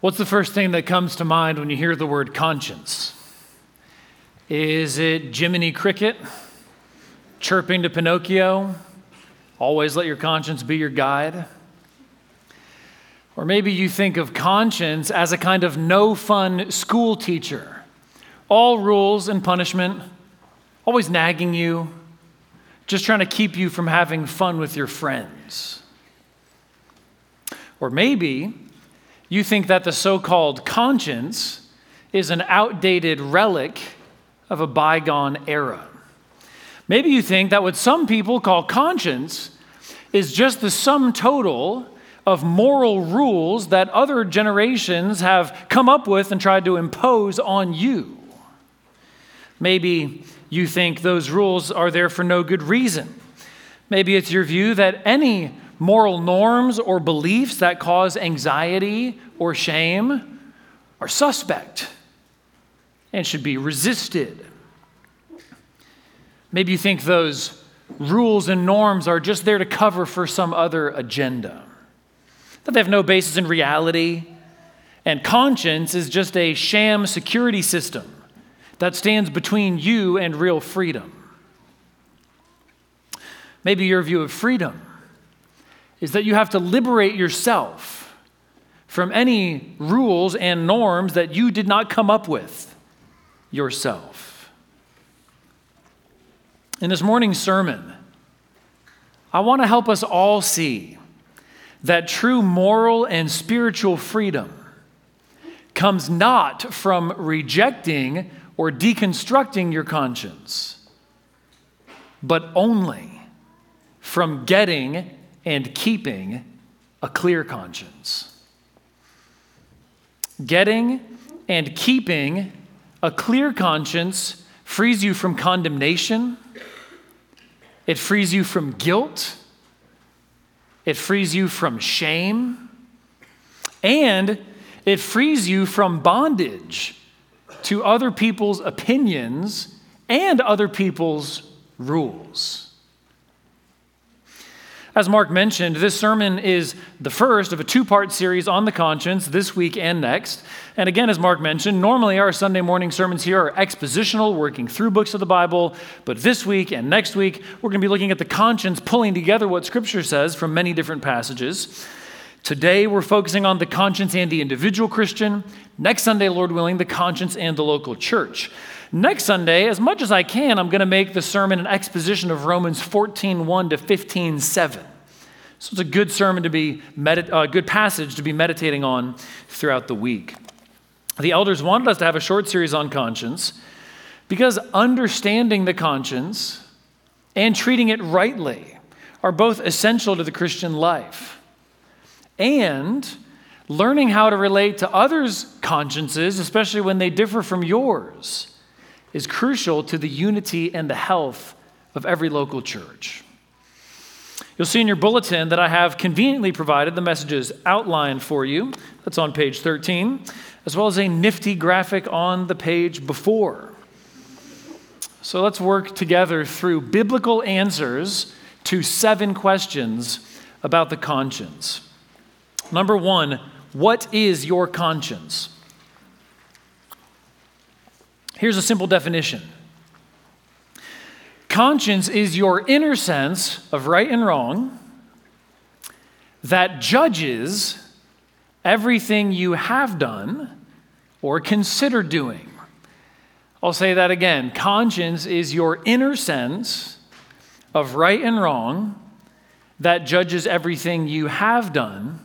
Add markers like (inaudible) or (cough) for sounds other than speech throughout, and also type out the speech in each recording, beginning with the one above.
What's the first thing that comes to mind when you hear the word conscience? Is it Jiminy Cricket chirping to Pinocchio? Always let your conscience be your guide? Or maybe you think of conscience as a kind of no fun school teacher. All rules and punishment, always nagging you, just trying to keep you from having fun with your friends. Or maybe you think that the so called conscience is an outdated relic of a bygone era. Maybe you think that what some people call conscience is just the sum total of moral rules that other generations have come up with and tried to impose on you. Maybe you think those rules are there for no good reason. Maybe it's your view that any moral norms or beliefs that cause anxiety or shame are suspect and should be resisted. Maybe you think those rules and norms are just there to cover for some other agenda, that they have no basis in reality, and conscience is just a sham security system that stands between you and real freedom. Maybe your view of freedom is that you have to liberate yourself from any rules and norms that you did not come up with yourself. In this morning's sermon, I want to help us all see that true moral and spiritual freedom comes not from rejecting or deconstructing your conscience, but only from getting and keeping a clear conscience. Getting and keeping a clear conscience frees you from condemnation, it frees you from guilt, it frees you from shame, and it frees you from bondage to other people's opinions and other people's rules. As Mark mentioned, this sermon is the first of a two part series on the conscience this week and next. And again, as Mark mentioned, normally our Sunday morning sermons here are expositional, working through books of the Bible. But this week and next week, we're going to be looking at the conscience, pulling together what Scripture says from many different passages. Today, we're focusing on the conscience and the individual Christian. Next Sunday, Lord willing, the conscience and the local church. Next Sunday, as much as I can, I'm going to make the sermon an exposition of Romans 14 1 to 15 7. So it's a good sermon to be, a uh, good passage to be meditating on throughout the week. The elders wanted us to have a short series on conscience because understanding the conscience and treating it rightly are both essential to the Christian life. And learning how to relate to others' consciences, especially when they differ from yours, is crucial to the unity and the health of every local church. You'll see in your bulletin that I have conveniently provided the messages outlined for you. That's on page 13, as well as a nifty graphic on the page before. So let's work together through biblical answers to seven questions about the conscience. Number one, what is your conscience? Here's a simple definition Conscience is your inner sense of right and wrong that judges everything you have done or consider doing. I'll say that again. Conscience is your inner sense of right and wrong that judges everything you have done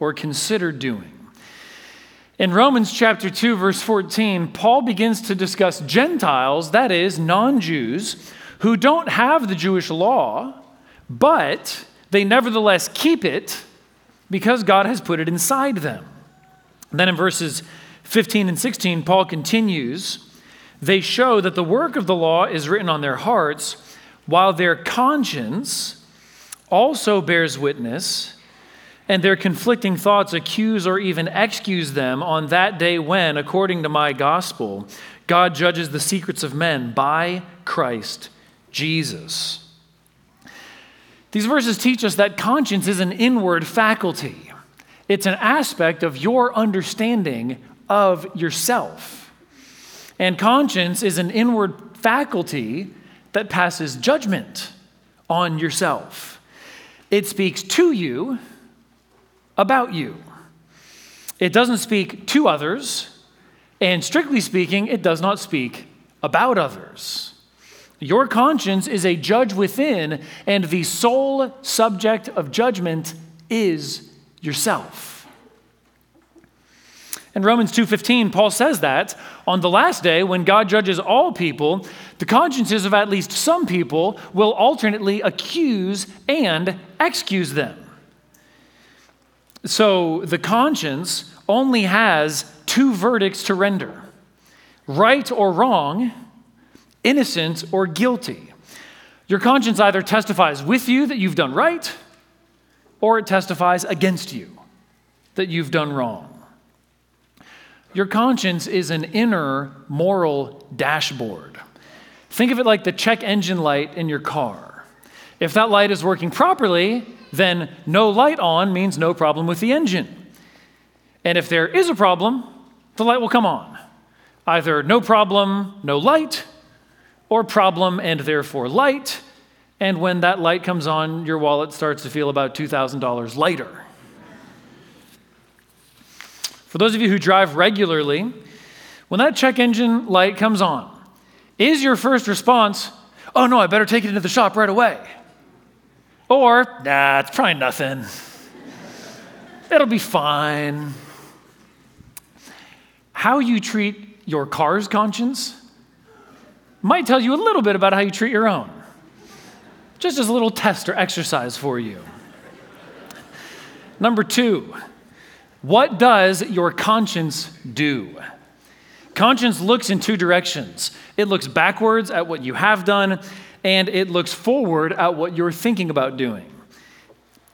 or consider doing. In Romans chapter 2, verse 14, Paul begins to discuss Gentiles, that is, non Jews, who don't have the Jewish law, but they nevertheless keep it because God has put it inside them. Then in verses 15 and 16, Paul continues they show that the work of the law is written on their hearts, while their conscience also bears witness and their conflicting thoughts accuse or even excuse them on that day when, according to my gospel, God judges the secrets of men by Christ Jesus. These verses teach us that conscience is an inward faculty. it's an aspect of your understanding of yourself. And conscience is an inward faculty that passes judgment on yourself. It speaks to you about you. It doesn't speak to others, and strictly speaking, it does not speak about others. Your conscience is a judge within, and the sole subject of judgment is yourself. In Romans 2:15, Paul says that on the last day when God judges all people, the consciences of at least some people will alternately accuse and excuse them. So the conscience only has two verdicts to render right or wrong, innocent or guilty. Your conscience either testifies with you that you've done right, or it testifies against you that you've done wrong. Your conscience is an inner moral dashboard. Think of it like the check engine light in your car. If that light is working properly, then no light on means no problem with the engine. And if there is a problem, the light will come on. Either no problem, no light, or problem and therefore light. And when that light comes on, your wallet starts to feel about $2,000 lighter. For those of you who drive regularly, when that check engine light comes on, is your first response, oh no, I better take it into the shop right away? Or, nah, it's probably nothing. It'll be fine. How you treat your car's conscience might tell you a little bit about how you treat your own. Just as a little test or exercise for you. Number two, what does your conscience do? Conscience looks in two directions it looks backwards at what you have done, and it looks forward at what you're thinking about doing.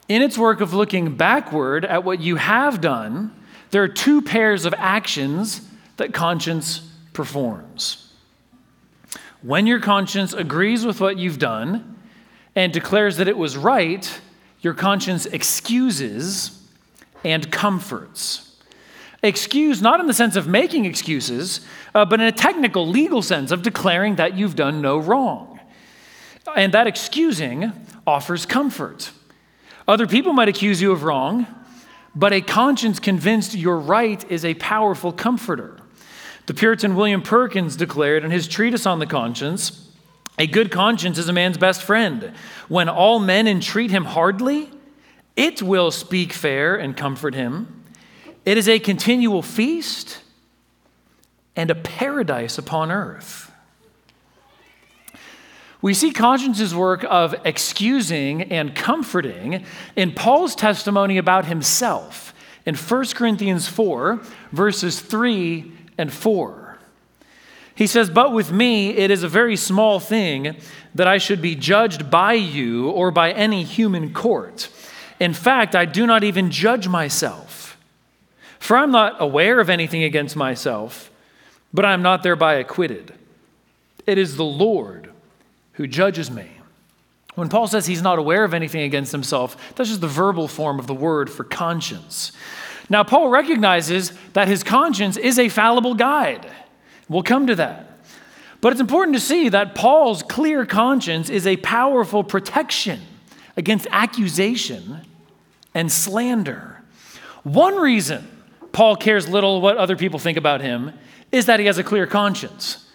In its work of looking backward at what you have done, there are two pairs of actions that conscience performs. When your conscience agrees with what you've done and declares that it was right, your conscience excuses and comforts. Excuse not in the sense of making excuses, uh, but in a technical legal sense of declaring that you've done no wrong. And that excusing offers comfort. Other people might accuse you of wrong, but a conscience convinced you're right is a powerful comforter. The Puritan William Perkins declared in his treatise on the conscience a good conscience is a man's best friend. When all men entreat him hardly, it will speak fair and comfort him. It is a continual feast and a paradise upon earth. We see conscience's work of excusing and comforting in Paul's testimony about himself in 1 Corinthians 4, verses 3 and 4. He says, But with me it is a very small thing that I should be judged by you or by any human court. In fact, I do not even judge myself. For I'm not aware of anything against myself, but I am not thereby acquitted. It is the Lord who judges me. When Paul says he's not aware of anything against himself, that's just the verbal form of the word for conscience. Now, Paul recognizes that his conscience is a fallible guide. We'll come to that. But it's important to see that Paul's clear conscience is a powerful protection against accusation and slander. One reason Paul cares little what other people think about him is that he has a clear conscience.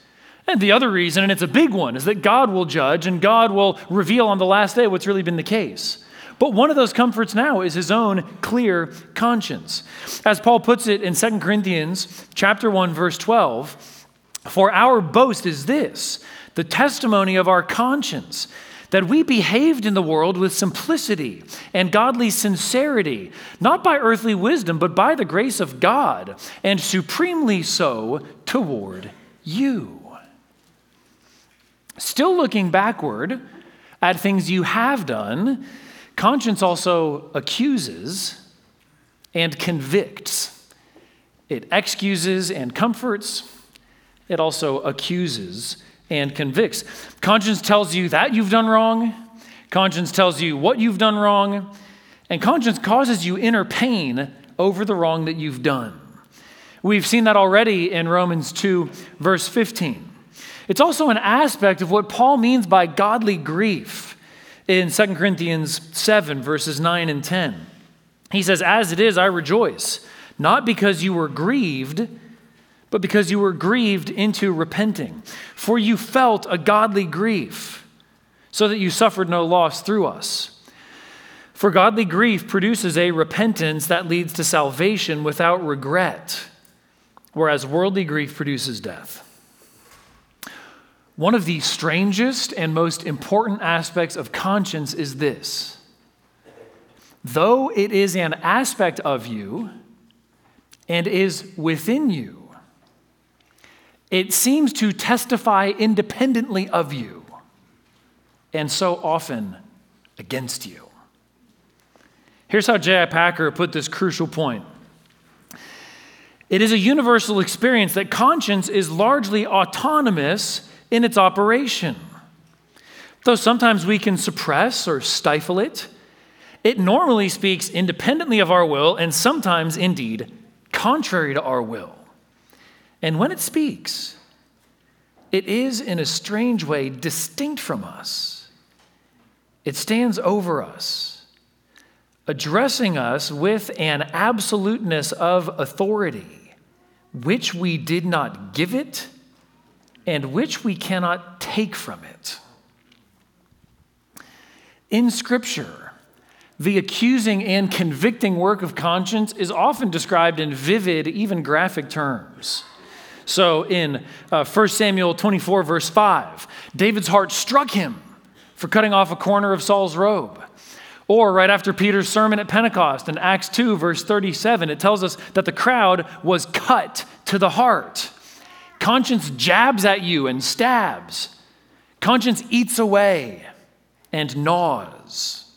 And the other reason, and it's a big one, is that God will judge and God will reveal on the last day what's really been the case. But one of those comforts now is his own clear conscience. As Paul puts it in 2 Corinthians chapter 1 verse 12, for our boast is this, the testimony of our conscience, that we behaved in the world with simplicity and godly sincerity, not by earthly wisdom, but by the grace of God, and supremely so toward you. Still looking backward at things you have done, conscience also accuses and convicts. It excuses and comforts, it also accuses and convicts. Conscience tells you that you've done wrong, conscience tells you what you've done wrong, and conscience causes you inner pain over the wrong that you've done. We've seen that already in Romans 2, verse 15. It's also an aspect of what Paul means by godly grief in 2 Corinthians 7, verses 9 and 10. He says, As it is, I rejoice, not because you were grieved, but because you were grieved into repenting. For you felt a godly grief, so that you suffered no loss through us. For godly grief produces a repentance that leads to salvation without regret, whereas worldly grief produces death. One of the strangest and most important aspects of conscience is this though it is an aspect of you and is within you, it seems to testify independently of you and so often against you. Here's how J.I. Packer put this crucial point. It is a universal experience that conscience is largely autonomous in its operation. Though sometimes we can suppress or stifle it, it normally speaks independently of our will and sometimes, indeed, contrary to our will. And when it speaks, it is in a strange way distinct from us. It stands over us, addressing us with an absoluteness of authority, which we did not give it and which we cannot take from it. In Scripture, the accusing and convicting work of conscience is often described in vivid, even graphic terms. So in uh, 1 Samuel 24, verse 5, David's heart struck him for cutting off a corner of Saul's robe. Or right after Peter's sermon at Pentecost in Acts 2, verse 37, it tells us that the crowd was cut to the heart. Conscience jabs at you and stabs. Conscience eats away and gnaws.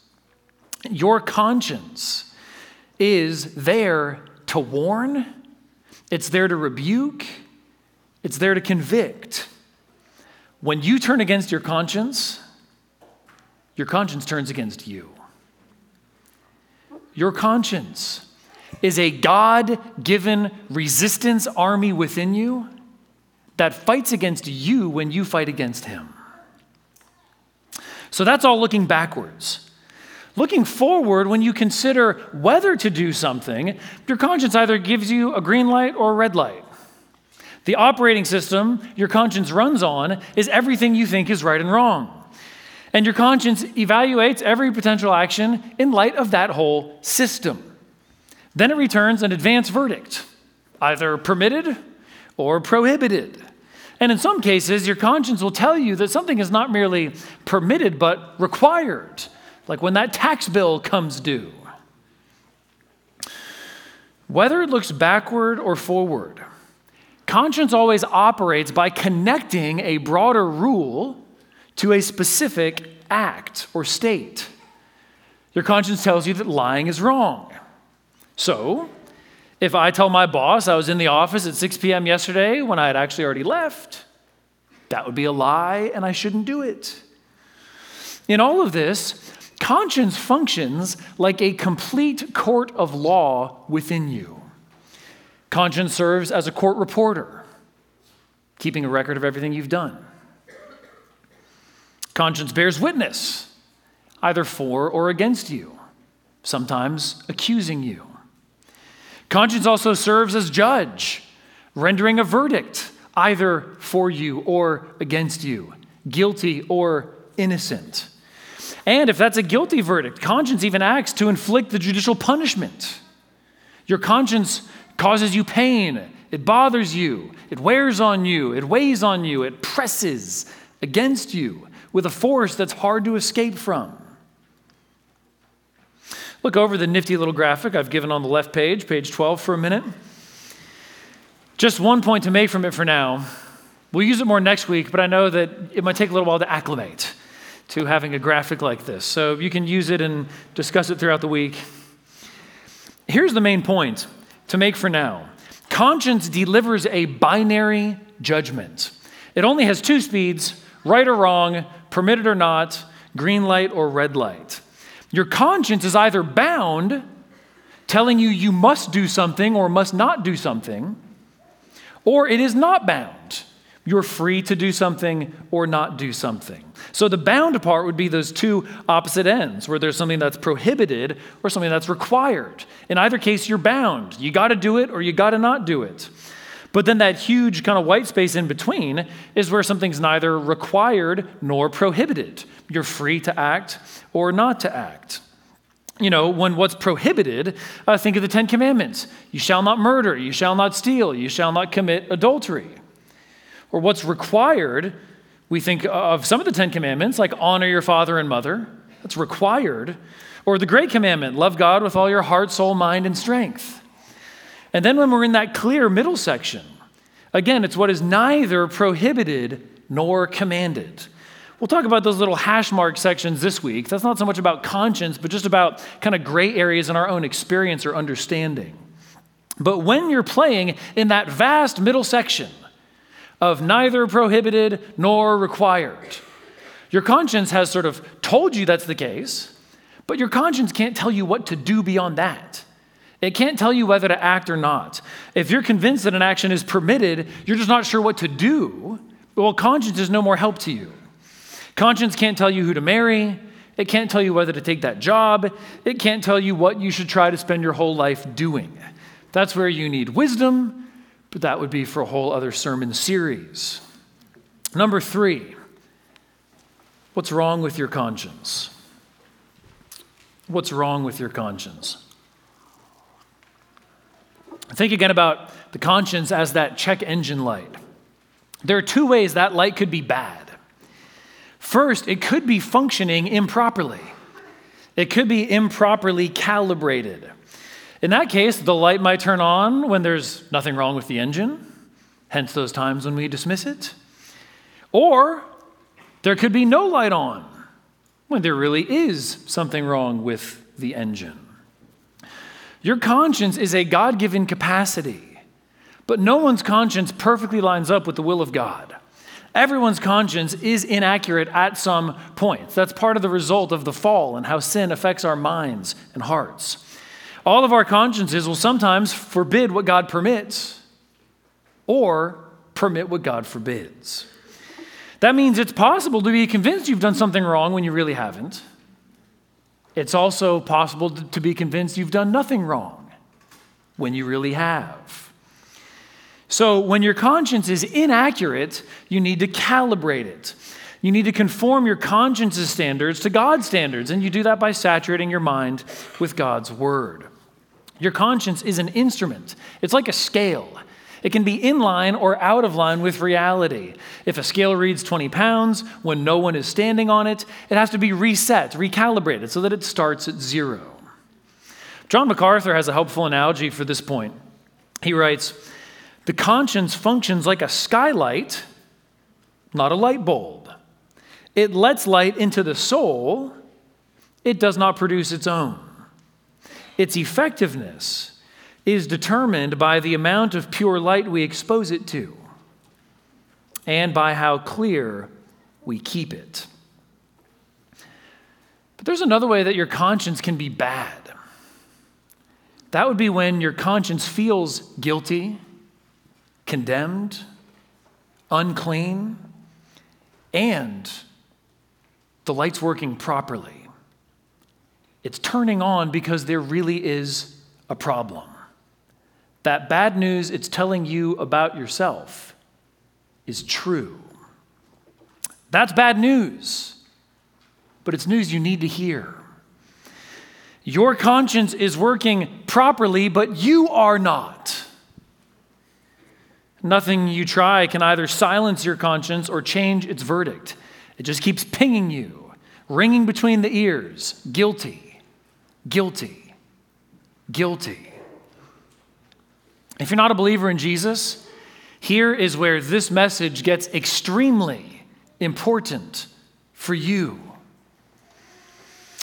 Your conscience is there to warn, it's there to rebuke, it's there to convict. When you turn against your conscience, your conscience turns against you. Your conscience is a God given resistance army within you that fights against you when you fight against him. So that's all looking backwards. Looking forward, when you consider whether to do something, your conscience either gives you a green light or a red light. The operating system your conscience runs on is everything you think is right and wrong. And your conscience evaluates every potential action in light of that whole system. Then it returns an advance verdict, either permitted or prohibited. And in some cases, your conscience will tell you that something is not merely permitted, but required, like when that tax bill comes due. Whether it looks backward or forward, conscience always operates by connecting a broader rule to a specific act or state. Your conscience tells you that lying is wrong. So, if I tell my boss I was in the office at 6 p.m. yesterday when I had actually already left, that would be a lie and I shouldn't do it. In all of this, conscience functions like a complete court of law within you. Conscience serves as a court reporter, keeping a record of everything you've done. Conscience bears witness, either for or against you, sometimes accusing you. Conscience also serves as judge, rendering a verdict either for you or against you, guilty or innocent. And if that's a guilty verdict, conscience even acts to inflict the judicial punishment. Your conscience causes you pain, it bothers you, it wears on you, it weighs on you, it presses against you with a force that's hard to escape from. Look over the nifty little graphic I've given on the left page, page 12, for a minute. Just one point to make from it for now. We'll use it more next week, but I know that it might take a little while to acclimate to having a graphic like this. So you can use it and discuss it throughout the week. Here's the main point to make for now conscience delivers a binary judgment. It only has two speeds right or wrong, permitted or not, green light or red light. Your conscience is either bound telling you you must do something or must not do something, or it is not bound. You're free to do something or not do something. So the bound part would be those two opposite ends, where there's something that's prohibited or something that's required. In either case, you're bound. You got to do it or you got to not do it. But then that huge kind of white space in between is where something's neither required nor prohibited. You're free to act or not to act you know, when what's prohibited, uh, think of the Ten Commandments. You shall not murder, you shall not steal, you shall not commit adultery. Or what's required, we think of some of the Ten Commandments, like honor your father and mother. That's required. Or the Great Commandment, love God with all your heart, soul, mind, and strength. And then when we're in that clear middle section, again, it's what is neither prohibited nor commanded. We'll talk about those little hash mark sections this week. That's not so much about conscience, but just about kind of gray areas in our own experience or understanding. But when you're playing in that vast middle section of neither prohibited nor required, your conscience has sort of told you that's the case, but your conscience can't tell you what to do beyond that. It can't tell you whether to act or not. If you're convinced that an action is permitted, you're just not sure what to do, well, conscience is no more help to you. Conscience can't tell you who to marry. It can't tell you whether to take that job. It can't tell you what you should try to spend your whole life doing. That's where you need wisdom, but that would be for a whole other sermon series. Number three, what's wrong with your conscience? What's wrong with your conscience? Think again about the conscience as that check engine light. There are two ways that light could be bad. First, it could be functioning improperly. It could be improperly calibrated. In that case, the light might turn on when there's nothing wrong with the engine, hence those times when we dismiss it. Or there could be no light on when there really is something wrong with the engine. Your conscience is a God given capacity, but no one's conscience perfectly lines up with the will of God. Everyone's conscience is inaccurate at some points. That's part of the result of the fall and how sin affects our minds and hearts. All of our consciences will sometimes forbid what God permits or permit what God forbids. That means it's possible to be convinced you've done something wrong when you really haven't. It's also possible to be convinced you've done nothing wrong when you really have. So, when your conscience is inaccurate, you need to calibrate it. You need to conform your conscience's standards to God's standards, and you do that by saturating your mind with God's word. Your conscience is an instrument, it's like a scale. It can be in line or out of line with reality. If a scale reads 20 pounds when no one is standing on it, it has to be reset, recalibrated, so that it starts at zero. John MacArthur has a helpful analogy for this point. He writes, the conscience functions like a skylight, not a light bulb. It lets light into the soul, it does not produce its own. Its effectiveness is determined by the amount of pure light we expose it to and by how clear we keep it. But there's another way that your conscience can be bad. That would be when your conscience feels guilty condemned, unclean, and the light's working properly. It's turning on because there really is a problem. That bad news it's telling you about yourself is true. That's bad news, but it's news you need to hear. Your conscience is working properly, but you are not. Nothing you try can either silence your conscience or change its verdict. It just keeps pinging you, ringing between the ears guilty, guilty, guilty. If you're not a believer in Jesus, here is where this message gets extremely important for you.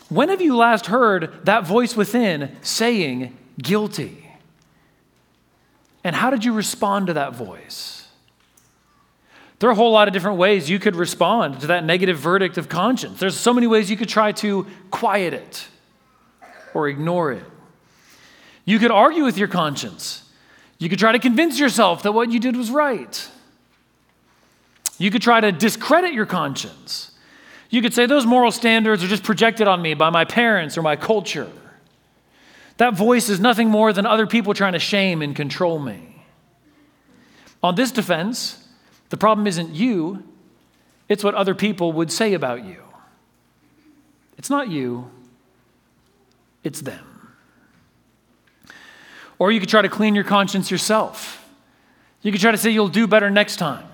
When have you last heard that voice within saying guilty? And how did you respond to that voice? There are a whole lot of different ways you could respond to that negative verdict of conscience. There's so many ways you could try to quiet it or ignore it. You could argue with your conscience. You could try to convince yourself that what you did was right. You could try to discredit your conscience. You could say those moral standards are just projected on me by my parents or my culture. That voice is nothing more than other people trying to shame and control me. On this defense, the problem isn't you, it's what other people would say about you. It's not you, it's them. Or you could try to clean your conscience yourself. You could try to say you'll do better next time.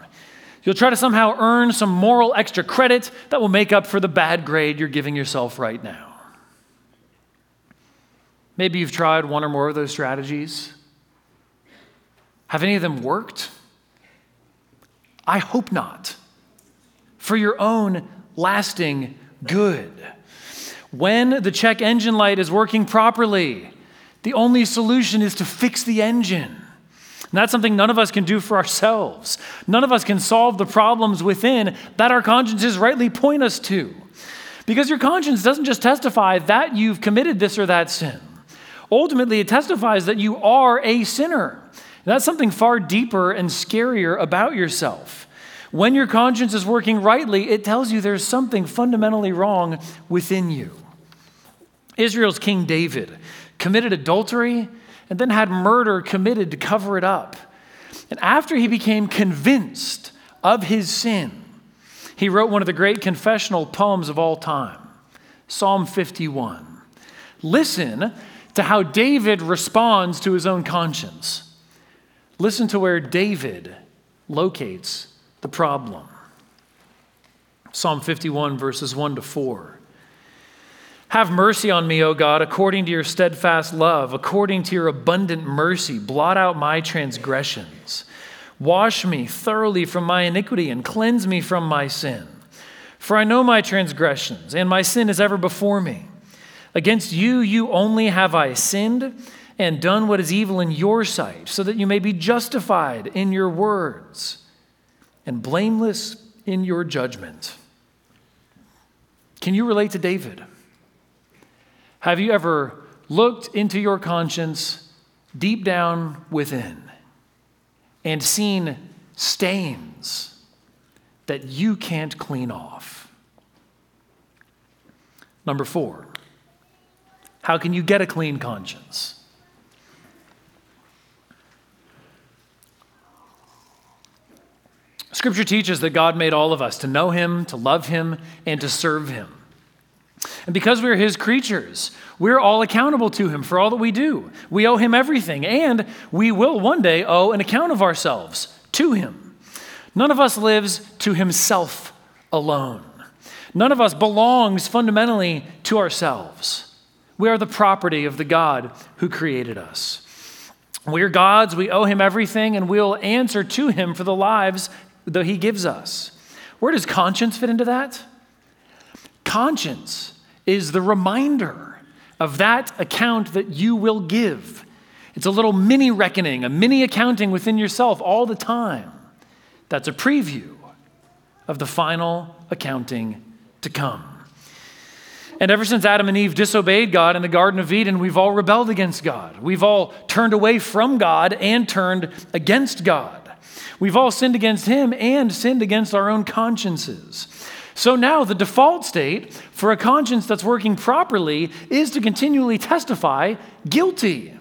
You'll try to somehow earn some moral extra credit that will make up for the bad grade you're giving yourself right now. Maybe you've tried one or more of those strategies. Have any of them worked? I hope not. For your own lasting good. When the check engine light is working properly, the only solution is to fix the engine. And that's something none of us can do for ourselves. None of us can solve the problems within that our consciences rightly point us to. Because your conscience doesn't just testify that you've committed this or that sin, ultimately, it testifies that you are a sinner. And that's something far deeper and scarier about yourself. When your conscience is working rightly, it tells you there's something fundamentally wrong within you. Israel's King David committed adultery and then had murder committed to cover it up. And after he became convinced of his sin, he wrote one of the great confessional poems of all time, Psalm 51. Listen to how David responds to his own conscience. Listen to where David locates the problem. Psalm 51, verses 1 to 4. Have mercy on me, O God, according to your steadfast love, according to your abundant mercy. Blot out my transgressions. Wash me thoroughly from my iniquity and cleanse me from my sin. For I know my transgressions, and my sin is ever before me. Against you, you only have I sinned and done what is evil in your sight, so that you may be justified in your words and blameless in your judgment. Can you relate to David? Have you ever looked into your conscience deep down within and seen stains that you can't clean off? Number four, how can you get a clean conscience? Scripture teaches that God made all of us to know Him, to love Him, and to serve Him. And because we're his creatures, we're all accountable to him for all that we do. We owe him everything, and we will one day owe an account of ourselves to him. None of us lives to himself alone. None of us belongs fundamentally to ourselves. We are the property of the God who created us. We are God's, we owe him everything, and we'll answer to him for the lives that he gives us. Where does conscience fit into that? Conscience is the reminder of that account that you will give. It's a little mini reckoning, a mini accounting within yourself all the time. That's a preview of the final accounting to come. And ever since Adam and Eve disobeyed God in the Garden of Eden, we've all rebelled against God. We've all turned away from God and turned against God. We've all sinned against Him and sinned against our own consciences. So now the default state for a conscience that's working properly is to continually testify guilty.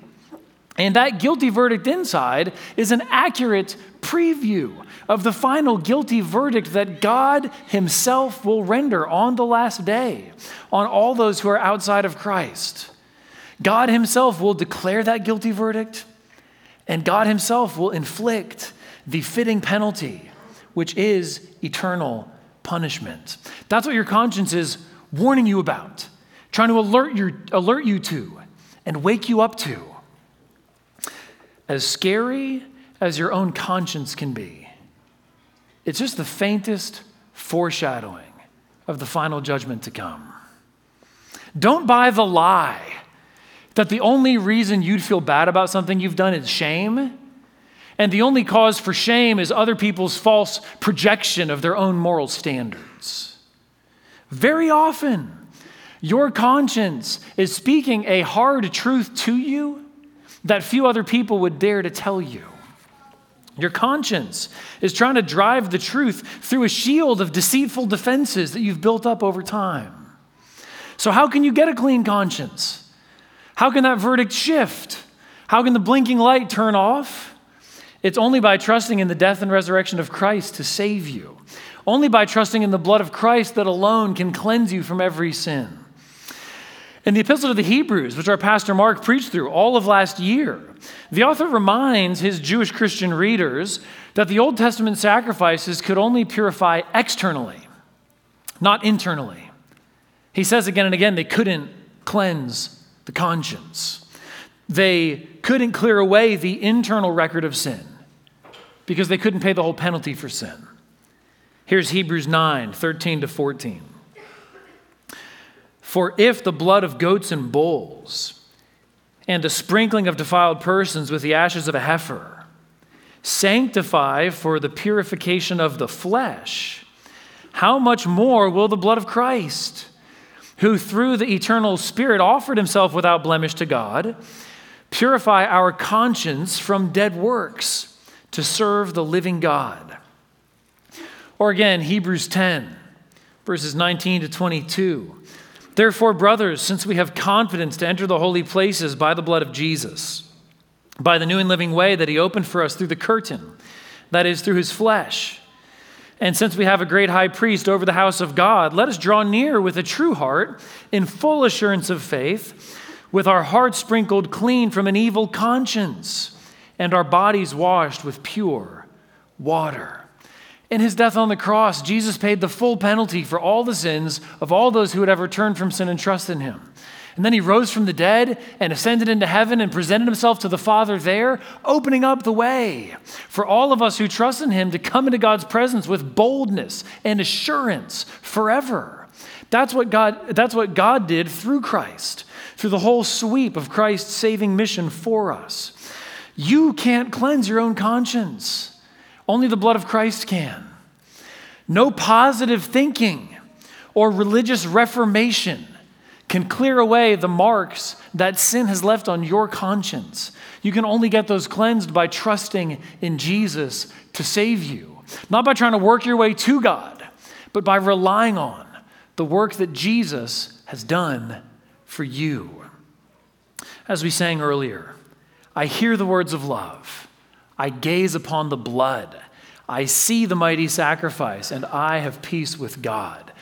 And that guilty verdict inside is an accurate preview of the final guilty verdict that God Himself will render on the last day on all those who are outside of Christ. God Himself will declare that guilty verdict, and God Himself will inflict the fitting penalty, which is eternal punishment. That's what your conscience is warning you about, trying to alert, your, alert you to and wake you up to. As scary as your own conscience can be, it's just the faintest foreshadowing of the final judgment to come. Don't buy the lie that the only reason you'd feel bad about something you've done is shame and the only cause for shame is other people's false projection of their own moral standards. Very often, your conscience is speaking a hard truth to you that few other people would dare to tell you. Your conscience is trying to drive the truth through a shield of deceitful defenses that you've built up over time. So, how can you get a clean conscience? How can that verdict shift? How can the blinking light turn off? It's only by trusting in the death and resurrection of Christ to save you. Only by trusting in the blood of Christ that alone can cleanse you from every sin. In the Epistle to the Hebrews, which our pastor Mark preached through all of last year, the author reminds his Jewish Christian readers that the Old Testament sacrifices could only purify externally, not internally. He says again and again they couldn't cleanse the conscience. They couldn't clear away the internal record of sin because they couldn't pay the whole penalty for sin. Here's Hebrews 9 13 to 14. For if the blood of goats and bulls and a sprinkling of defiled persons with the ashes of a heifer sanctify for the purification of the flesh, how much more will the blood of Christ, who through the eternal Spirit offered himself without blemish to God, purify our conscience from dead works to serve the living God? Or again, Hebrews 10, verses 19 to 22. Therefore, brothers, since we have confidence to enter the holy places by the blood of Jesus, by the new and living way that he opened for us through the curtain, that is, through his flesh, and since we have a great high priest over the house of God, let us draw near with a true heart, in full assurance of faith, with our hearts sprinkled clean from an evil conscience, and our bodies washed with pure water. In his death on the cross, Jesus paid the full penalty for all the sins of all those who had ever turned from sin and trust in him. And then he rose from the dead and ascended into heaven and presented himself to the Father there, opening up the way for all of us who trust in him to come into God's presence with boldness and assurance forever. That's what God, that's what God did through Christ, through the whole sweep of Christ's saving mission for us. You can't cleanse your own conscience. Only the blood of Christ can. No positive thinking or religious reformation can clear away the marks that sin has left on your conscience. You can only get those cleansed by trusting in Jesus to save you, not by trying to work your way to God, but by relying on the work that Jesus has done for you. As we sang earlier, I hear the words of love. I gaze upon the blood. I see the mighty sacrifice, and I have peace with God.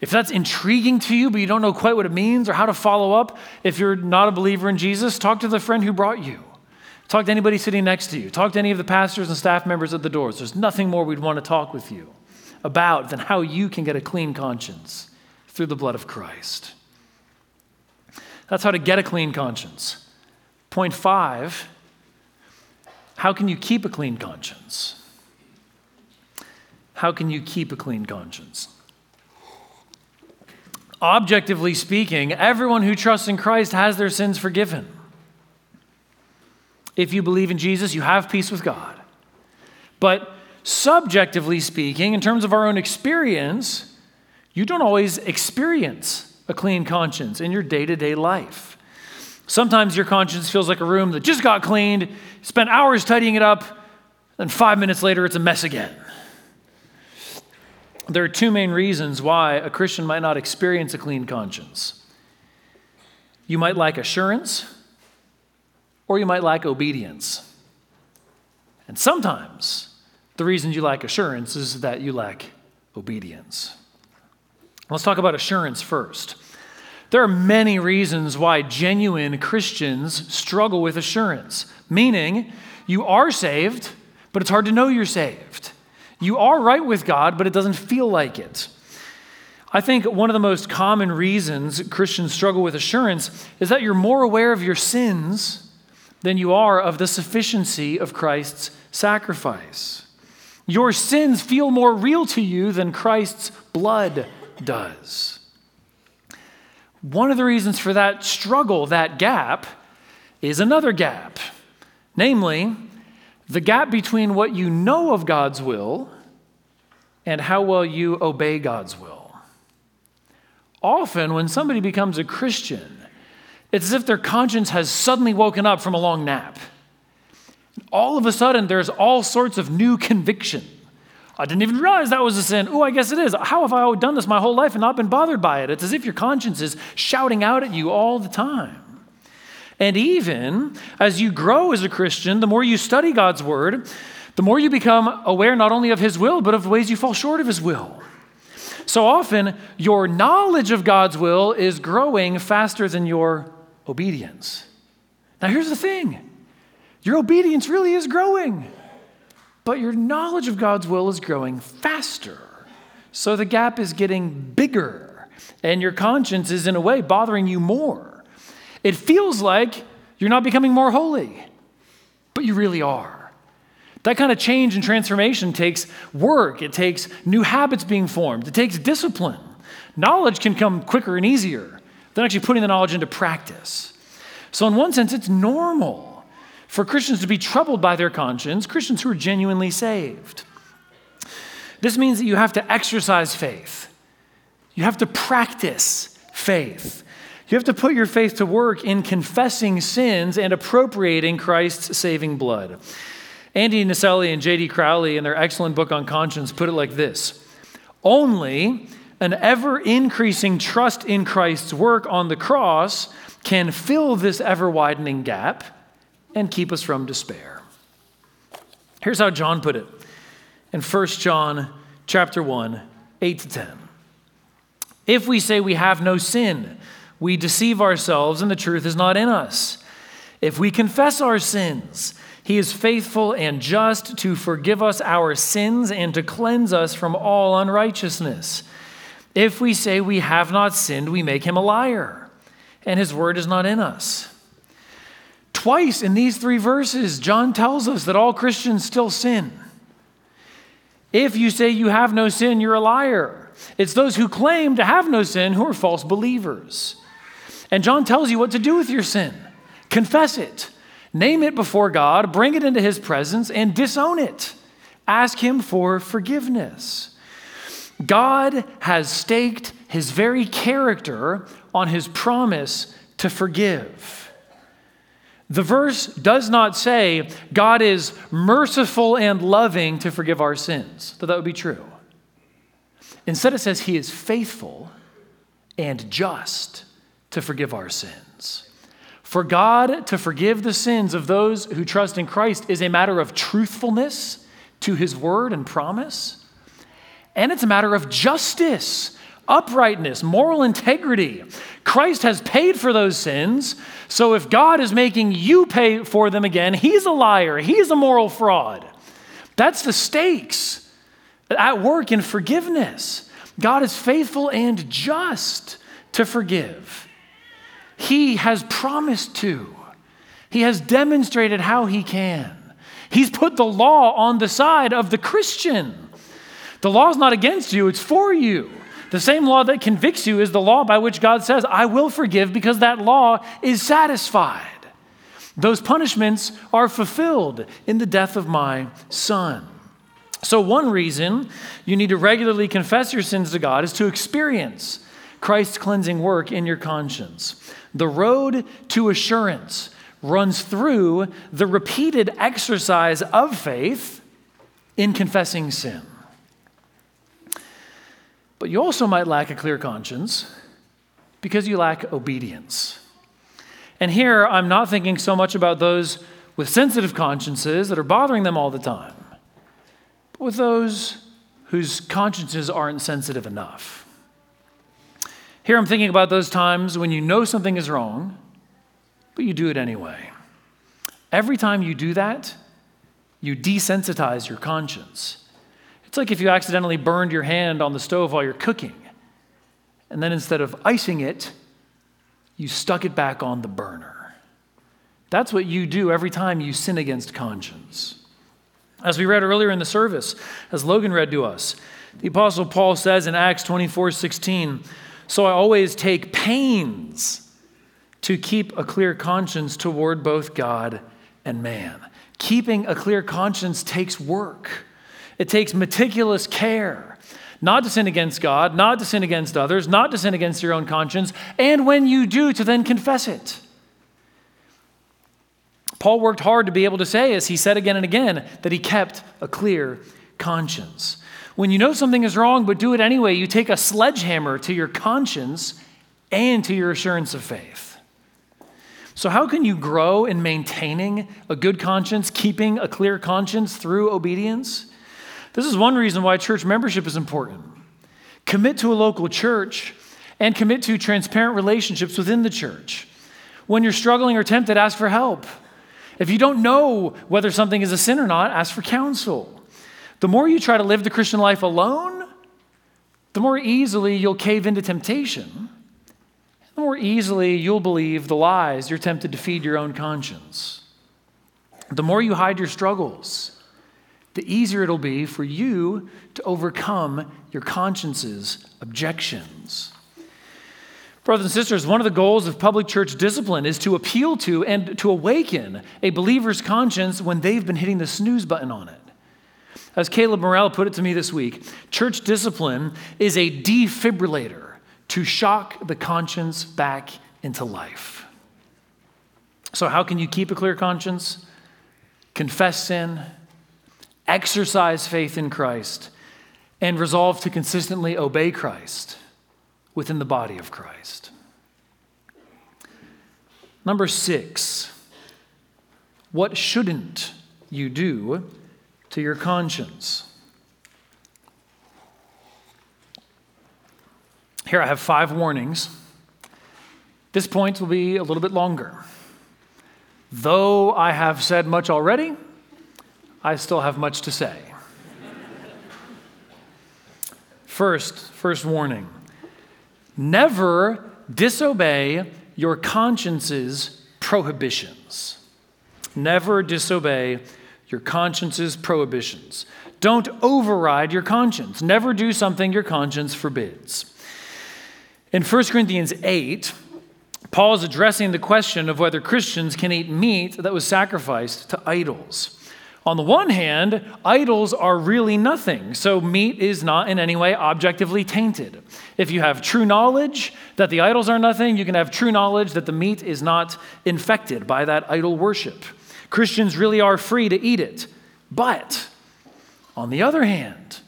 If that's intriguing to you, but you don't know quite what it means or how to follow up, if you're not a believer in Jesus, talk to the friend who brought you. Talk to anybody sitting next to you. Talk to any of the pastors and staff members at the doors. There's nothing more we'd want to talk with you about than how you can get a clean conscience through the blood of Christ. That's how to get a clean conscience. Point five how can you keep a clean conscience? How can you keep a clean conscience? Objectively speaking, everyone who trusts in Christ has their sins forgiven. If you believe in Jesus, you have peace with God. But subjectively speaking, in terms of our own experience, you don't always experience a clean conscience in your day to day life. Sometimes your conscience feels like a room that just got cleaned, spent hours tidying it up, and five minutes later it's a mess again. There are two main reasons why a Christian might not experience a clean conscience. You might lack assurance, or you might lack obedience. And sometimes the reason you lack assurance is that you lack obedience. Let's talk about assurance first. There are many reasons why genuine Christians struggle with assurance, meaning you are saved, but it's hard to know you're saved. You are right with God, but it doesn't feel like it. I think one of the most common reasons Christians struggle with assurance is that you're more aware of your sins than you are of the sufficiency of Christ's sacrifice. Your sins feel more real to you than Christ's blood does. One of the reasons for that struggle, that gap, is another gap. Namely, the gap between what you know of God's will and how well you obey God's will. Often, when somebody becomes a Christian, It's as if their conscience has suddenly woken up from a long nap. All of a sudden, there's all sorts of new conviction. I didn't even realize that was a sin. Oh, I guess it is. How have I done this my whole life and not been bothered by it? It's as if your conscience is shouting out at you all the time. And even as you grow as a Christian, the more you study God's word, the more you become aware not only of His will, but of ways you fall short of His will. So often, your knowledge of God's will is growing faster than your obedience. Now, here's the thing your obedience really is growing, but your knowledge of God's will is growing faster. So the gap is getting bigger, and your conscience is, in a way, bothering you more. It feels like you're not becoming more holy, but you really are. That kind of change and transformation takes work, it takes new habits being formed, it takes discipline. Knowledge can come quicker and easier than actually putting the knowledge into practice. So, in one sense, it's normal for Christians to be troubled by their conscience, Christians who are genuinely saved. This means that you have to exercise faith, you have to practice faith. You have to put your faith to work in confessing sins and appropriating Christ's saving blood. Andy Naselli and J.D. Crowley, in their excellent book on conscience, put it like this Only an ever increasing trust in Christ's work on the cross can fill this ever widening gap and keep us from despair. Here's how John put it in 1 John chapter 1, 8 to 10. If we say we have no sin, we deceive ourselves and the truth is not in us. If we confess our sins, he is faithful and just to forgive us our sins and to cleanse us from all unrighteousness. If we say we have not sinned, we make him a liar, and his word is not in us. Twice in these three verses, John tells us that all Christians still sin. If you say you have no sin, you're a liar. It's those who claim to have no sin who are false believers. And John tells you what to do with your sin confess it Name it before God, bring it into His presence, and disown it. Ask Him for forgiveness. God has staked His very character on His promise to forgive. The verse does not say God is merciful and loving to forgive our sins, though that would be true. Instead, it says He is faithful and just to forgive our sins. For God to forgive the sins of those who trust in Christ is a matter of truthfulness to his word and promise, and it's a matter of justice, uprightness, moral integrity. Christ has paid for those sins, so if God is making you pay for them again, he's a liar, he's a moral fraud. That's the stakes at work in forgiveness. God is faithful and just to forgive. He has promised to. He has demonstrated how he can. He's put the law on the side of the Christian. The law is not against you, it's for you. The same law that convicts you is the law by which God says, I will forgive because that law is satisfied. Those punishments are fulfilled in the death of my son. So, one reason you need to regularly confess your sins to God is to experience Christ's cleansing work in your conscience. The road to assurance runs through the repeated exercise of faith in confessing sin. But you also might lack a clear conscience because you lack obedience. And here, I'm not thinking so much about those with sensitive consciences that are bothering them all the time, but with those whose consciences aren't sensitive enough. Here I'm thinking about those times when you know something is wrong, but you do it anyway. Every time you do that, you desensitize your conscience. It's like if you accidentally burned your hand on the stove while you're cooking, and then instead of icing it, you stuck it back on the burner. That's what you do every time you sin against conscience. As we read earlier in the service, as Logan read to us, the Apostle Paul says in Acts 24 16, so I always take pains to keep a clear conscience toward both God and man. Keeping a clear conscience takes work, it takes meticulous care. not to sin against God, not to sin against others, not to sin against your own conscience, and when you do, to then confess it. Paul worked hard to be able to say, as he said again and again, that he kept a clear conscience. When you know something is wrong but do it anyway, you take a sledgehammer to your conscience and to your assurance of faith. So, how can you grow in maintaining a good conscience, keeping a clear conscience through obedience? This is one reason why church membership is important. Commit to a local church and commit to transparent relationships within the church. When you're struggling or tempted, ask for help. If you don't know whether something is a sin or not, ask for counsel. The more you try to live the Christian life alone, the more easily you'll cave into temptation. The more easily you'll believe the lies you're tempted to feed your own conscience. The more you hide your struggles, the easier it'll be for you to overcome your conscience's objections. Brothers and sisters, one of the goals of public church discipline is to appeal to and to awaken a believer's conscience when they've been hitting the snooze button on it. As Caleb Morell put it to me this week, church discipline is a defibrillator to shock the conscience back into life. So, how can you keep a clear conscience? Confess sin, exercise faith in Christ, and resolve to consistently obey Christ within the body of Christ. Number six, what shouldn't you do to your conscience? Here I have five warnings. This point will be a little bit longer. Though I have said much already, I still have much to say. First, first warning Never disobey your conscience's prohibitions. Never disobey your conscience's prohibitions. Don't override your conscience. Never do something your conscience forbids. In 1 Corinthians 8, Paul is addressing the question of whether Christians can eat meat that was sacrificed to idols. On the one hand, idols are really nothing, so meat is not in any way objectively tainted. If you have true knowledge that the idols are nothing, you can have true knowledge that the meat is not infected by that idol worship. Christians really are free to eat it. But on the other hand,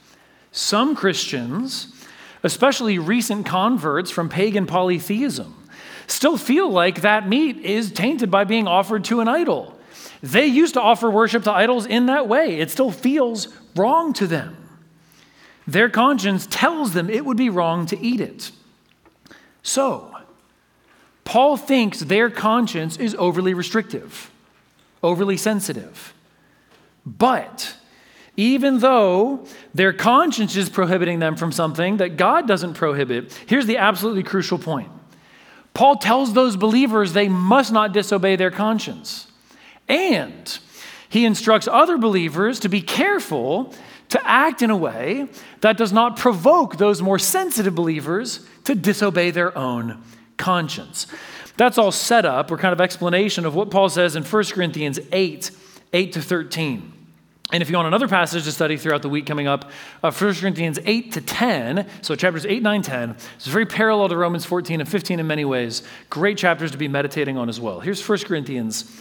some Christians, especially recent converts from pagan polytheism, still feel like that meat is tainted by being offered to an idol. They used to offer worship to idols in that way. It still feels wrong to them. Their conscience tells them it would be wrong to eat it. So, Paul thinks their conscience is overly restrictive, overly sensitive. But even though their conscience is prohibiting them from something that God doesn't prohibit, here's the absolutely crucial point Paul tells those believers they must not disobey their conscience. And he instructs other believers to be careful to act in a way that does not provoke those more sensitive believers to disobey their own conscience. That's all set up, or kind of explanation of what Paul says in 1 Corinthians 8 8 to 13. And if you want another passage to study throughout the week coming up, uh, 1 Corinthians 8 to 10, so chapters 8, 9, 10, it's very parallel to Romans 14 and 15 in many ways. Great chapters to be meditating on as well. Here's 1 Corinthians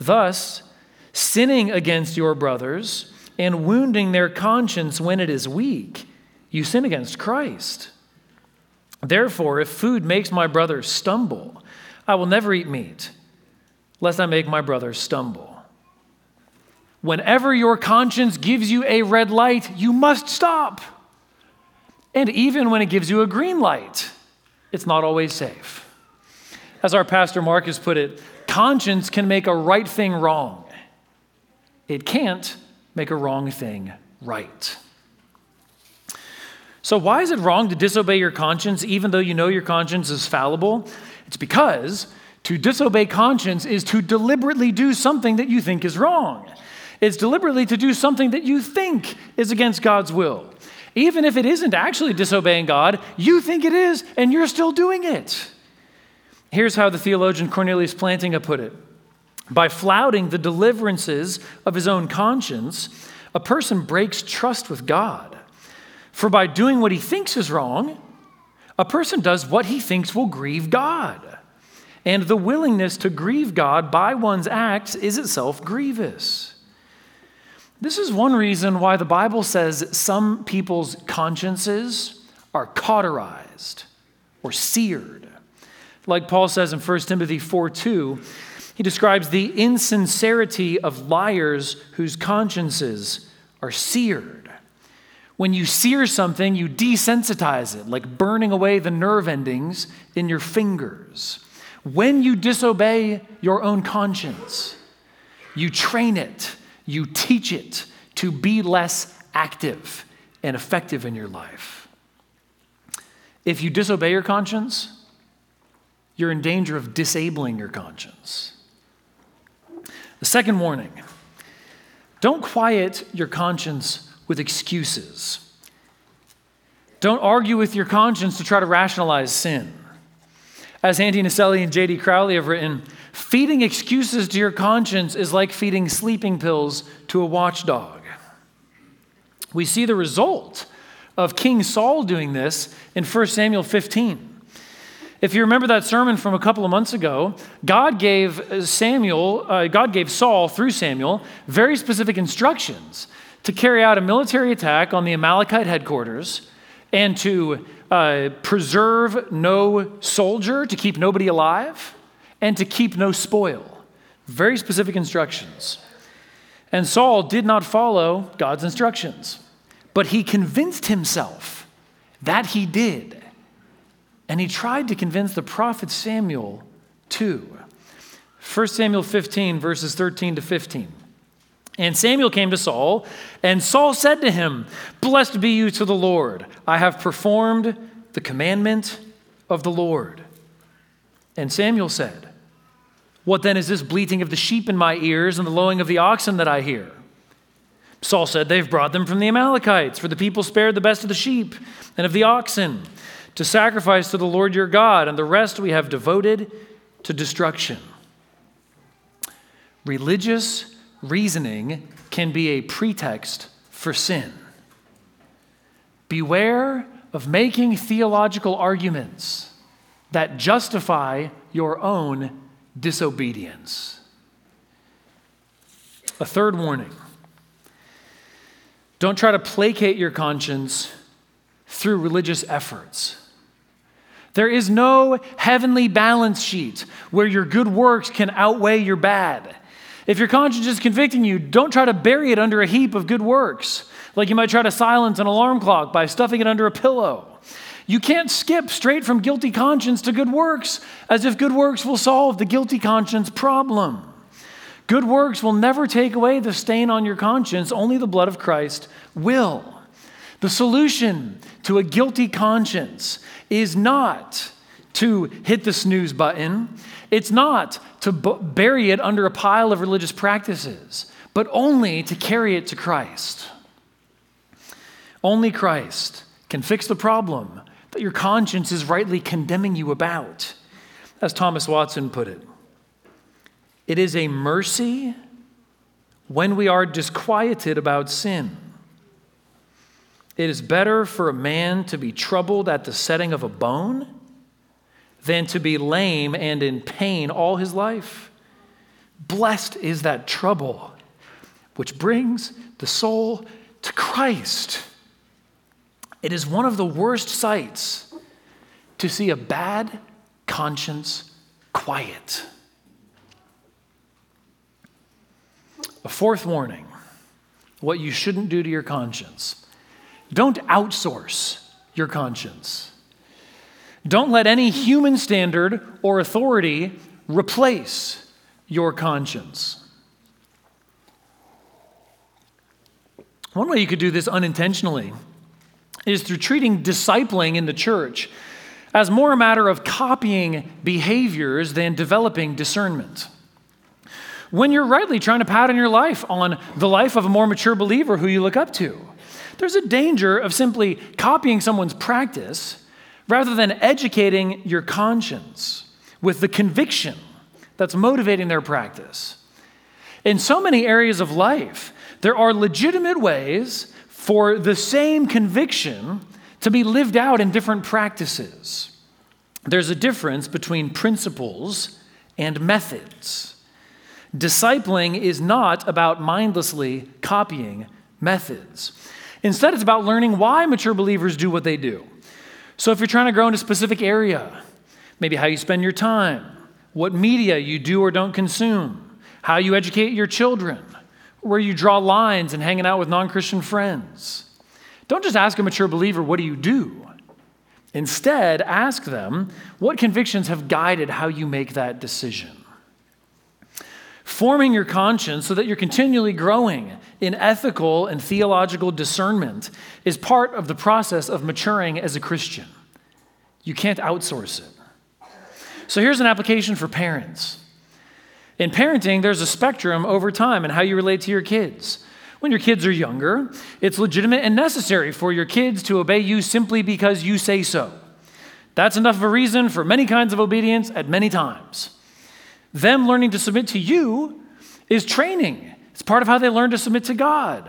Thus, sinning against your brothers and wounding their conscience when it is weak, you sin against Christ. Therefore, if food makes my brother stumble, I will never eat meat, lest I make my brother stumble. Whenever your conscience gives you a red light, you must stop. And even when it gives you a green light, it's not always safe. As our pastor Marcus put it, conscience can make a right thing wrong. It can't make a wrong thing right. So, why is it wrong to disobey your conscience even though you know your conscience is fallible? It's because to disobey conscience is to deliberately do something that you think is wrong. It's deliberately to do something that you think is against God's will. Even if it isn't actually disobeying God, you think it is, and you're still doing it. Here's how the theologian Cornelius Plantinga put it By flouting the deliverances of his own conscience, a person breaks trust with God. For by doing what he thinks is wrong, a person does what he thinks will grieve God. And the willingness to grieve God by one's acts is itself grievous. This is one reason why the Bible says some people's consciences are cauterized or seared. Like Paul says in 1 Timothy 4 2, he describes the insincerity of liars whose consciences are seared. When you sear something, you desensitize it, like burning away the nerve endings in your fingers. When you disobey your own conscience, you train it, you teach it to be less active and effective in your life. If you disobey your conscience, you're in danger of disabling your conscience. The second warning don't quiet your conscience with excuses. Don't argue with your conscience to try to rationalize sin. As Andy Naselli and J.D. Crowley have written, feeding excuses to your conscience is like feeding sleeping pills to a watchdog. We see the result of King Saul doing this in 1 Samuel 15. If you remember that sermon from a couple of months ago, God gave Samuel, uh, God gave Saul through Samuel very specific instructions to carry out a military attack on the Amalekite headquarters and to uh, preserve no soldier, to keep nobody alive, and to keep no spoil. Very specific instructions. And Saul did not follow God's instructions, but he convinced himself that he did. And he tried to convince the prophet Samuel too. 1 Samuel 15, verses 13 to 15. And Samuel came to Saul, and Saul said to him, Blessed be you to the Lord. I have performed the commandment of the Lord. And Samuel said, What then is this bleating of the sheep in my ears and the lowing of the oxen that I hear? Saul said, They've brought them from the Amalekites, for the people spared the best of the sheep and of the oxen to sacrifice to the Lord your God, and the rest we have devoted to destruction. Religious reasoning can be a pretext for sin. Beware of making theological arguments that justify your own disobedience. A third warning don't try to placate your conscience through religious efforts. There is no heavenly balance sheet where your good works can outweigh your bad. If your conscience is convicting you, don't try to bury it under a heap of good works, like you might try to silence an alarm clock by stuffing it under a pillow. You can't skip straight from guilty conscience to good works as if good works will solve the guilty conscience problem. Good works will never take away the stain on your conscience, only the blood of Christ will. The solution to a guilty conscience is not to hit the snooze button. It's not to b- bury it under a pile of religious practices, but only to carry it to Christ. Only Christ can fix the problem that your conscience is rightly condemning you about. As Thomas Watson put it, it is a mercy when we are disquieted about sin. It is better for a man to be troubled at the setting of a bone than to be lame and in pain all his life. Blessed is that trouble which brings the soul to Christ. It is one of the worst sights to see a bad conscience quiet. A fourth warning what you shouldn't do to your conscience. Don't outsource your conscience. Don't let any human standard or authority replace your conscience. One way you could do this unintentionally is through treating discipling in the church as more a matter of copying behaviors than developing discernment. When you're rightly trying to pattern your life on the life of a more mature believer who you look up to, there's a danger of simply copying someone's practice rather than educating your conscience with the conviction that's motivating their practice. In so many areas of life, there are legitimate ways for the same conviction to be lived out in different practices. There's a difference between principles and methods. Discipling is not about mindlessly copying methods. Instead, it's about learning why mature believers do what they do. So, if you're trying to grow in a specific area, maybe how you spend your time, what media you do or don't consume, how you educate your children, where you draw lines and hanging out with non Christian friends. Don't just ask a mature believer, What do you do? Instead, ask them, What convictions have guided how you make that decision? Forming your conscience so that you're continually growing in ethical and theological discernment is part of the process of maturing as a Christian. You can't outsource it. So here's an application for parents. In parenting, there's a spectrum over time in how you relate to your kids. When your kids are younger, it's legitimate and necessary for your kids to obey you simply because you say so. That's enough of a reason for many kinds of obedience at many times. Them learning to submit to you is training, it's part of how they learn to submit to God.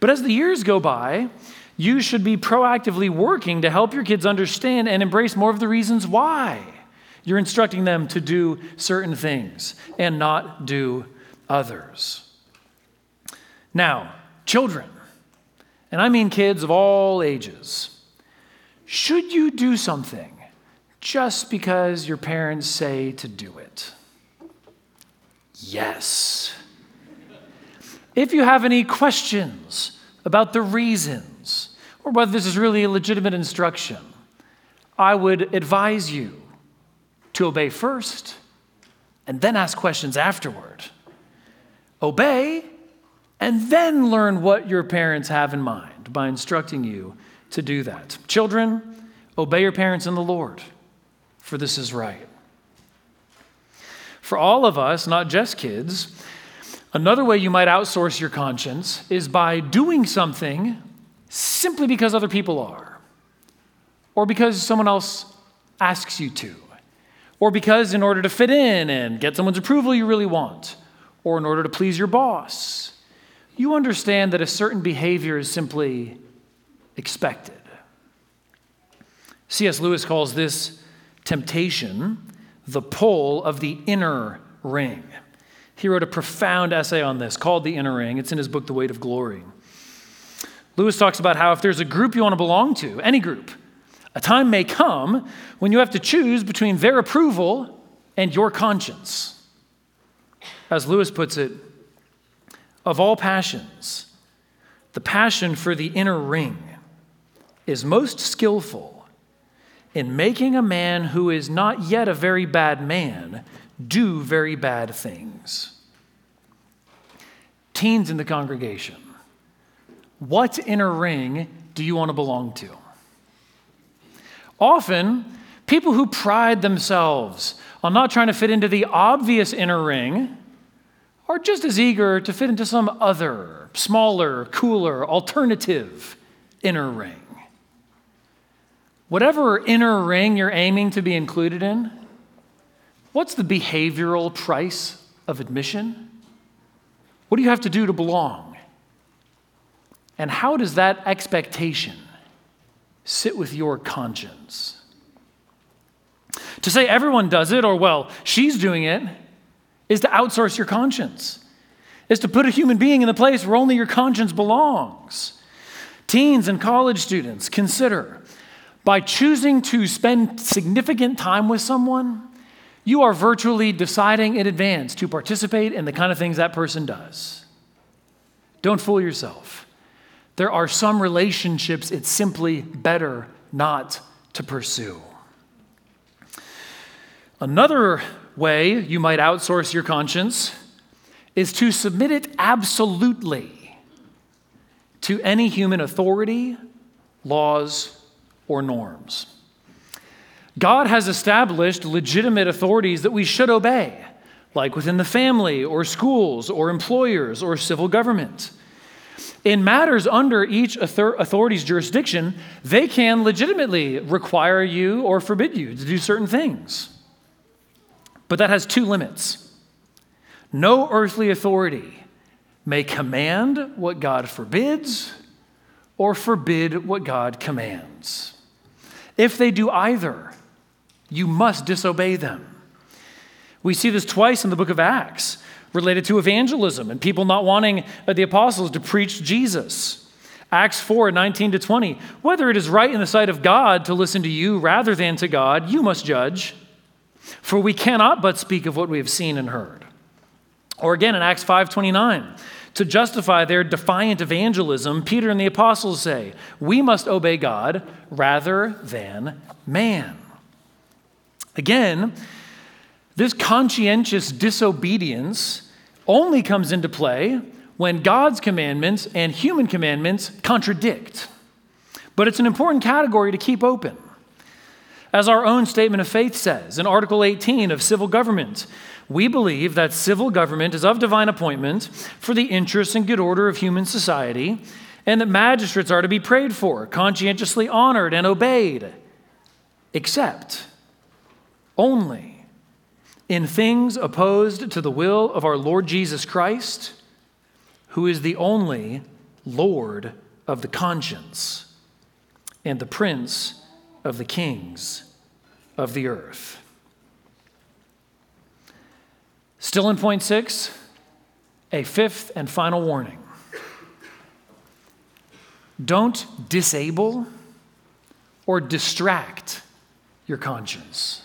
But as the years go by, you should be proactively working to help your kids understand and embrace more of the reasons why you're instructing them to do certain things and not do others. Now, children, and I mean kids of all ages, should you do something just because your parents say to do it? Yes. If you have any questions about the reasons or whether this is really a legitimate instruction, I would advise you to obey first and then ask questions afterward. Obey and then learn what your parents have in mind by instructing you to do that. Children, obey your parents in the Lord, for this is right. For all of us, not just kids, another way you might outsource your conscience is by doing something simply because other people are, or because someone else asks you to or because in order to fit in and get someone's approval you really want, or in order to please your boss, you understand that a certain behavior is simply expected. C.S. Lewis calls this temptation the pull of the inner ring. He wrote a profound essay on this called The Inner Ring. It's in his book, The Weight of Glory. Lewis talks about how if there's a group you want to belong to, any group, a time may come when you have to choose between their approval and your conscience. As Lewis puts it, of all passions, the passion for the inner ring is most skillful in making a man who is not yet a very bad man do very bad things. Teens in the congregation, what inner ring do you want to belong to? Often, people who pride themselves on not trying to fit into the obvious inner ring are just as eager to fit into some other, smaller, cooler, alternative inner ring. Whatever inner ring you're aiming to be included in, what's the behavioral price of admission? What do you have to do to belong? And how does that expectation sit with your conscience. To say everyone does it, or well, she's doing it, is to outsource your conscience, is to put a human being in the place where only your conscience belongs. Teens and college students, consider by choosing to spend significant time with someone, you are virtually deciding in advance to participate in the kind of things that person does. Don't fool yourself. There are some relationships it's simply better not to pursue. Another way you might outsource your conscience is to submit it absolutely to any human authority, laws, or norms. God has established legitimate authorities that we should obey, like within the family, or schools, or employers, or civil government. In matters under each authority's jurisdiction, they can legitimately require you or forbid you to do certain things. But that has two limits. No earthly authority may command what God forbids or forbid what God commands. If they do either, you must disobey them. We see this twice in the book of Acts related to evangelism and people not wanting uh, the apostles to preach Jesus. Acts 4 19 to 20. Whether it is right in the sight of God to listen to you rather than to God, you must judge. For we cannot but speak of what we have seen and heard. Or again in Acts 5 29. To justify their defiant evangelism, Peter and the apostles say, We must obey God rather than man. Again, this conscientious disobedience only comes into play when God's commandments and human commandments contradict. But it's an important category to keep open. As our own statement of faith says in Article 18 of Civil Government, we believe that civil government is of divine appointment for the interests and good order of human society, and that magistrates are to be prayed for, conscientiously honored, and obeyed, except only in things opposed to the will of our Lord Jesus Christ, who is the only Lord of the conscience and the Prince of the kings of the earth. Still in point six, a fifth and final warning. Don't disable or distract your conscience.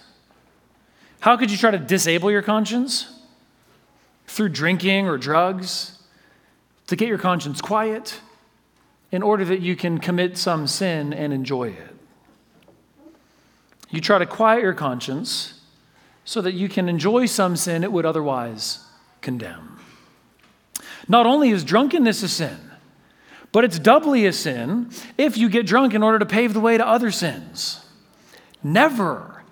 How could you try to disable your conscience? Through drinking or drugs, to get your conscience quiet, in order that you can commit some sin and enjoy it. You try to quiet your conscience so that you can enjoy some sin it would otherwise condemn. Not only is drunkenness a sin, but it's doubly a sin if you get drunk in order to pave the way to other sins. Never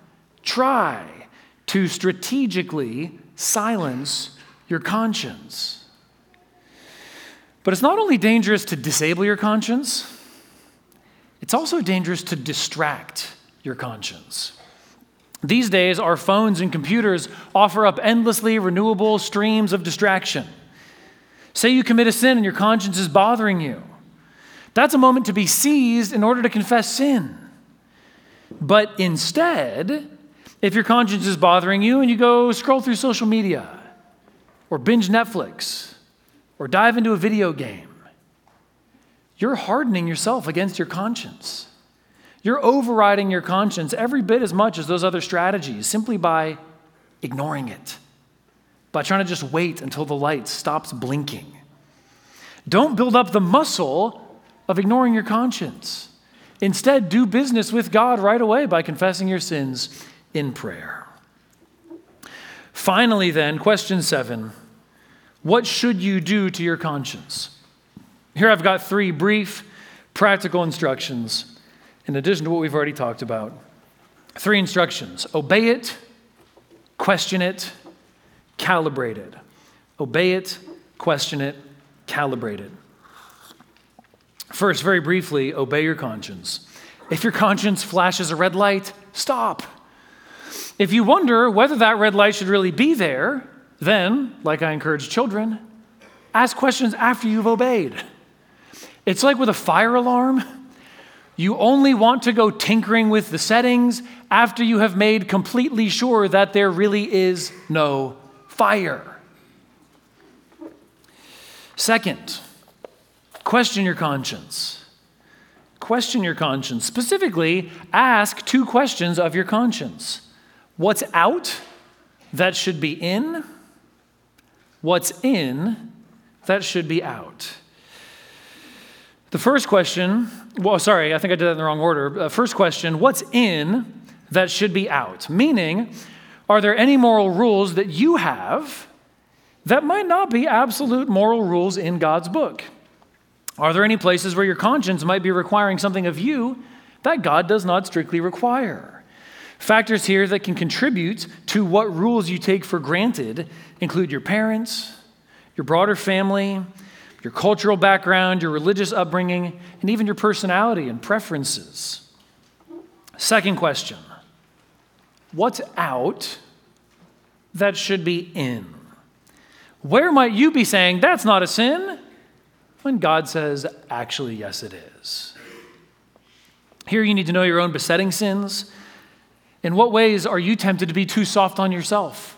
try to strategically silence your conscience. But it's not only dangerous to disable your conscience, it's also dangerous to distract your conscience. These days, our phones and computers offer up endlessly renewable streams of distraction. Say you commit a sin and your conscience is bothering you. That's a moment to be seized in order to confess sin. But instead, if your conscience is bothering you and you go scroll through social media or binge Netflix or dive into a video game, you're hardening yourself against your conscience. You're overriding your conscience every bit as much as those other strategies simply by ignoring it, by trying to just wait until the light stops blinking. Don't build up the muscle of ignoring your conscience. Instead, do business with God right away by confessing your sins in prayer. Finally, then, question seven What should you do to your conscience? Here I've got three brief, practical instructions in addition to what we've already talked about. Three instructions obey it, question it, calibrate it. Obey it, question it, calibrate it. First, very briefly, obey your conscience. If your conscience flashes a red light, stop. If you wonder whether that red light should really be there, then, like I encourage children, ask questions after you've obeyed. It's like with a fire alarm. You only want to go tinkering with the settings after you have made completely sure that there really is no fire. Second, question your conscience. Question your conscience. Specifically, ask two questions of your conscience. What's out that should be in? What's in that should be out? The first question, well, sorry, I think I did that in the wrong order. Uh, first question, what's in that should be out? Meaning, are there any moral rules that you have that might not be absolute moral rules in God's book? Are there any places where your conscience might be requiring something of you that God does not strictly require? Factors here that can contribute to what rules you take for granted include your parents, your broader family, your cultural background, your religious upbringing, and even your personality and preferences. Second question What's out that should be in? Where might you be saying, that's not a sin, when God says, actually, yes, it is? Here you need to know your own besetting sins. In what ways are you tempted to be too soft on yourself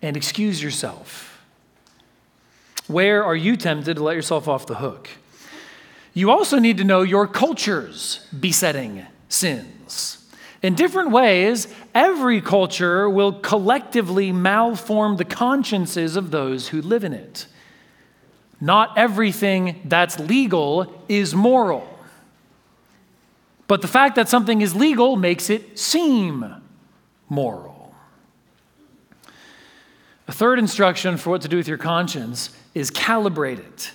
and excuse yourself? Where are you tempted to let yourself off the hook? You also need to know your culture's besetting sins. In different ways, every culture will collectively malform the consciences of those who live in it. Not everything that's legal is moral. But the fact that something is legal makes it seem moral. A third instruction for what to do with your conscience is calibrate it.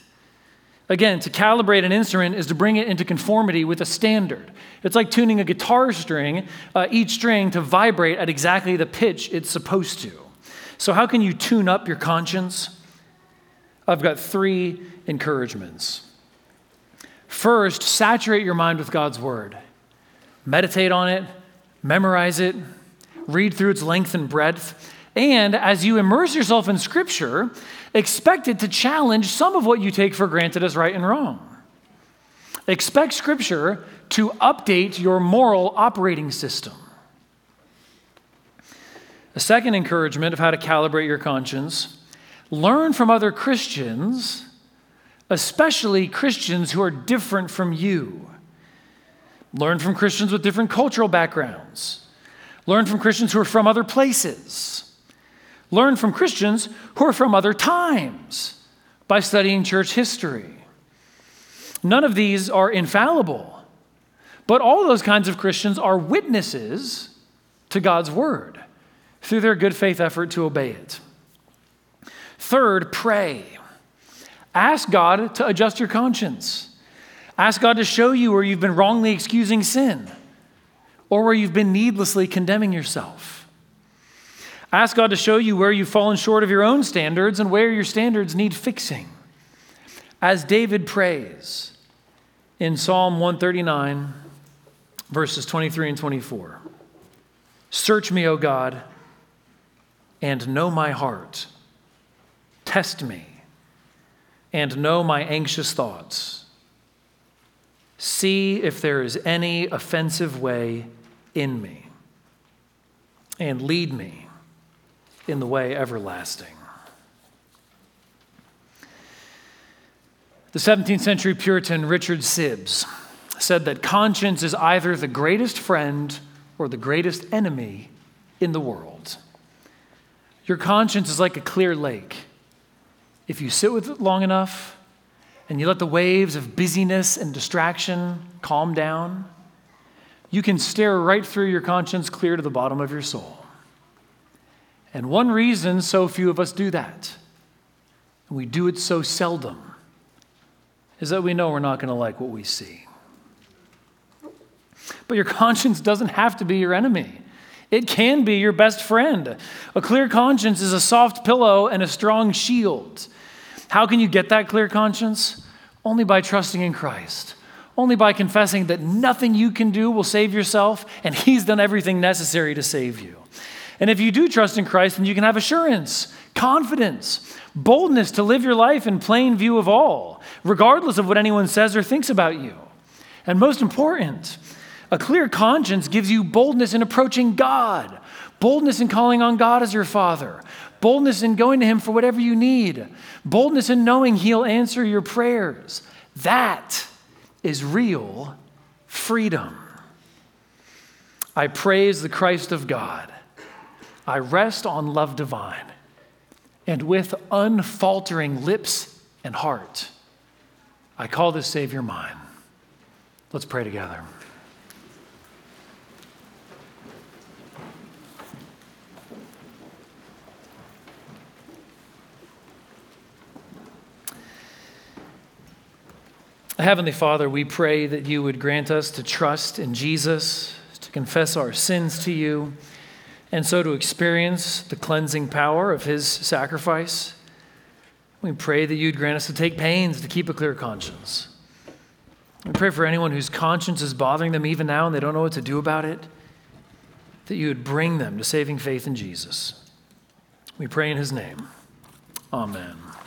Again, to calibrate an instrument is to bring it into conformity with a standard. It's like tuning a guitar string, uh, each string to vibrate at exactly the pitch it's supposed to. So, how can you tune up your conscience? I've got three encouragements. First, saturate your mind with God's word. Meditate on it, memorize it, read through its length and breadth. And as you immerse yourself in Scripture, expect it to challenge some of what you take for granted as right and wrong. Expect Scripture to update your moral operating system. A second encouragement of how to calibrate your conscience learn from other Christians, especially Christians who are different from you. Learn from Christians with different cultural backgrounds. Learn from Christians who are from other places. Learn from Christians who are from other times by studying church history. None of these are infallible. But all those kinds of Christians are witnesses to God's word through their good faith effort to obey it. Third, pray. Ask God to adjust your conscience. Ask God to show you where you've been wrongly excusing sin or where you've been needlessly condemning yourself. Ask God to show you where you've fallen short of your own standards and where your standards need fixing. As David prays in Psalm 139, verses 23 and 24. Search me, O God, and know my heart. Test me and know my anxious thoughts. See if there is any offensive way in me, and lead me in the way everlasting. The 17th century Puritan Richard Sibbes said that conscience is either the greatest friend or the greatest enemy in the world. Your conscience is like a clear lake. If you sit with it long enough and you let the waves of busyness and distraction calm down, you can stare right through your conscience clear to the bottom of your soul. And one reason so few of us do that, and we do it so seldom, is that we know we're not going to like what we see. But your (laughs) conscience doesn't have to be your enemy. It can be your best friend. A clear conscience is a soft pillow and a strong shield. How can you get that clear conscience? Only by trusting in Christ. Only by confessing that nothing you can do will save yourself, and He's done everything necessary to save you. And if you do trust in Christ, then you can have assurance, confidence, boldness to live your life in plain view of all, regardless of what anyone says or thinks about you. And most important, a clear conscience gives you boldness in approaching God, boldness in calling on God as your Father, boldness in going to Him for whatever you need, boldness in knowing He'll answer your prayers. That is real freedom. I praise the Christ of God. I rest on love divine, and with unfaltering lips and heart, I call this Savior mine. Let's pray together. Heavenly Father, we pray that you would grant us to trust in Jesus, to confess our sins to you, and so to experience the cleansing power of his sacrifice. We pray that you'd grant us to take pains to keep a clear conscience. We pray for anyone whose conscience is bothering them even now and they don't know what to do about it, that you would bring them to saving faith in Jesus. We pray in his name. Amen.